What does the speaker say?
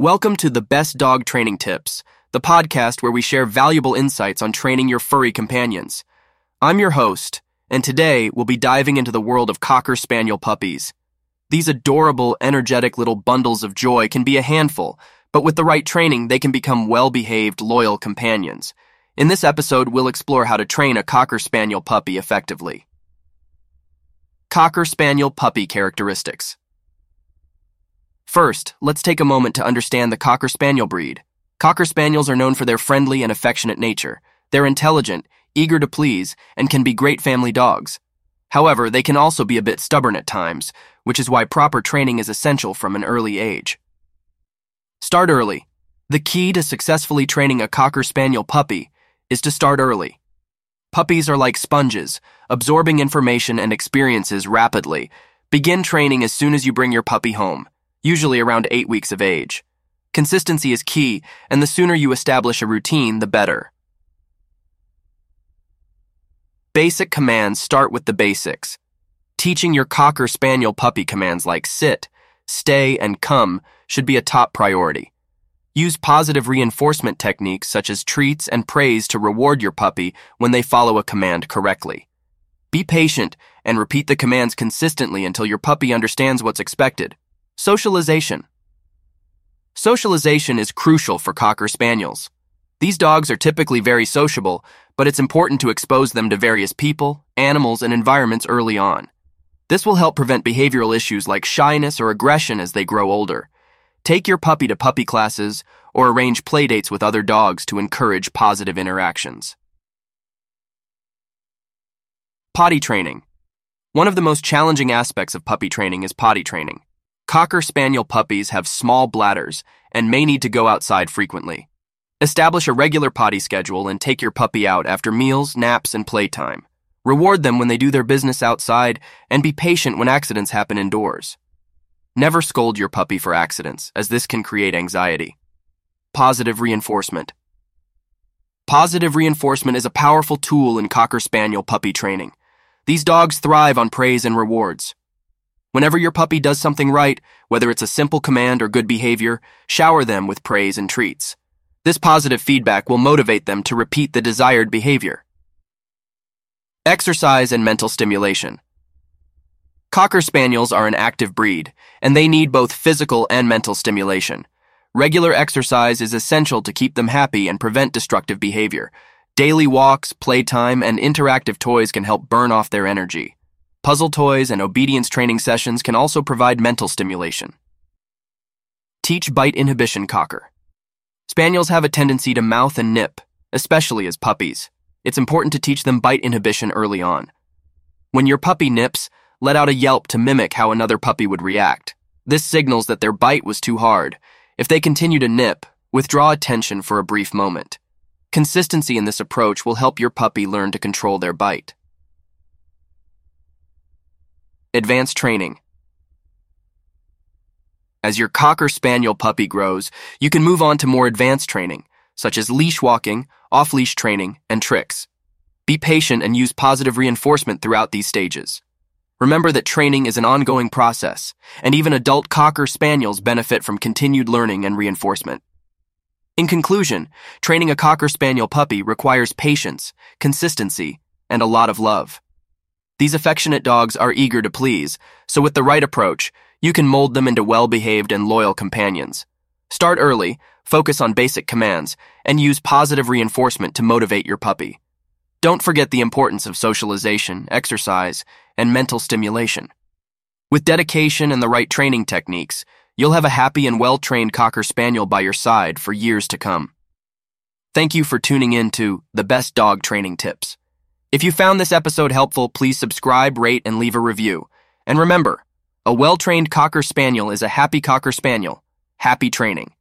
Welcome to the Best Dog Training Tips, the podcast where we share valuable insights on training your furry companions. I'm your host, and today we'll be diving into the world of Cocker Spaniel puppies. These adorable, energetic little bundles of joy can be a handful, but with the right training, they can become well behaved, loyal companions. In this episode, we'll explore how to train a Cocker Spaniel puppy effectively. Cocker Spaniel puppy characteristics. First, let's take a moment to understand the Cocker Spaniel breed. Cocker Spaniels are known for their friendly and affectionate nature. They're intelligent, eager to please, and can be great family dogs. However, they can also be a bit stubborn at times, which is why proper training is essential from an early age. Start early. The key to successfully training a Cocker Spaniel puppy is to start early. Puppies are like sponges, absorbing information and experiences rapidly. Begin training as soon as you bring your puppy home usually around eight weeks of age. Consistency is key, and the sooner you establish a routine, the better. Basic commands start with the basics. Teaching your Cocker Spaniel puppy commands like sit, stay, and come should be a top priority. Use positive reinforcement techniques such as treats and praise to reward your puppy when they follow a command correctly. Be patient and repeat the commands consistently until your puppy understands what's expected. Socialization. Socialization is crucial for Cocker Spaniels. These dogs are typically very sociable, but it's important to expose them to various people, animals, and environments early on. This will help prevent behavioral issues like shyness or aggression as they grow older. Take your puppy to puppy classes or arrange playdates with other dogs to encourage positive interactions. Potty training. One of the most challenging aspects of puppy training is potty training. Cocker Spaniel puppies have small bladders and may need to go outside frequently. Establish a regular potty schedule and take your puppy out after meals, naps, and playtime. Reward them when they do their business outside and be patient when accidents happen indoors. Never scold your puppy for accidents, as this can create anxiety. Positive reinforcement. Positive reinforcement is a powerful tool in Cocker Spaniel puppy training. These dogs thrive on praise and rewards. Whenever your puppy does something right, whether it's a simple command or good behavior, shower them with praise and treats. This positive feedback will motivate them to repeat the desired behavior. Exercise and mental stimulation. Cocker Spaniels are an active breed, and they need both physical and mental stimulation. Regular exercise is essential to keep them happy and prevent destructive behavior. Daily walks, playtime, and interactive toys can help burn off their energy. Puzzle toys and obedience training sessions can also provide mental stimulation. Teach bite inhibition cocker. Spaniels have a tendency to mouth and nip, especially as puppies. It's important to teach them bite inhibition early on. When your puppy nips, let out a yelp to mimic how another puppy would react. This signals that their bite was too hard. If they continue to nip, withdraw attention for a brief moment. Consistency in this approach will help your puppy learn to control their bite. Advanced training. As your Cocker Spaniel puppy grows, you can move on to more advanced training, such as leash walking, off leash training, and tricks. Be patient and use positive reinforcement throughout these stages. Remember that training is an ongoing process, and even adult Cocker Spaniels benefit from continued learning and reinforcement. In conclusion, training a Cocker Spaniel puppy requires patience, consistency, and a lot of love. These affectionate dogs are eager to please, so with the right approach, you can mold them into well-behaved and loyal companions. Start early, focus on basic commands, and use positive reinforcement to motivate your puppy. Don't forget the importance of socialization, exercise, and mental stimulation. With dedication and the right training techniques, you'll have a happy and well-trained Cocker Spaniel by your side for years to come. Thank you for tuning in to The Best Dog Training Tips. If you found this episode helpful, please subscribe, rate, and leave a review. And remember, a well-trained Cocker Spaniel is a happy Cocker Spaniel. Happy training.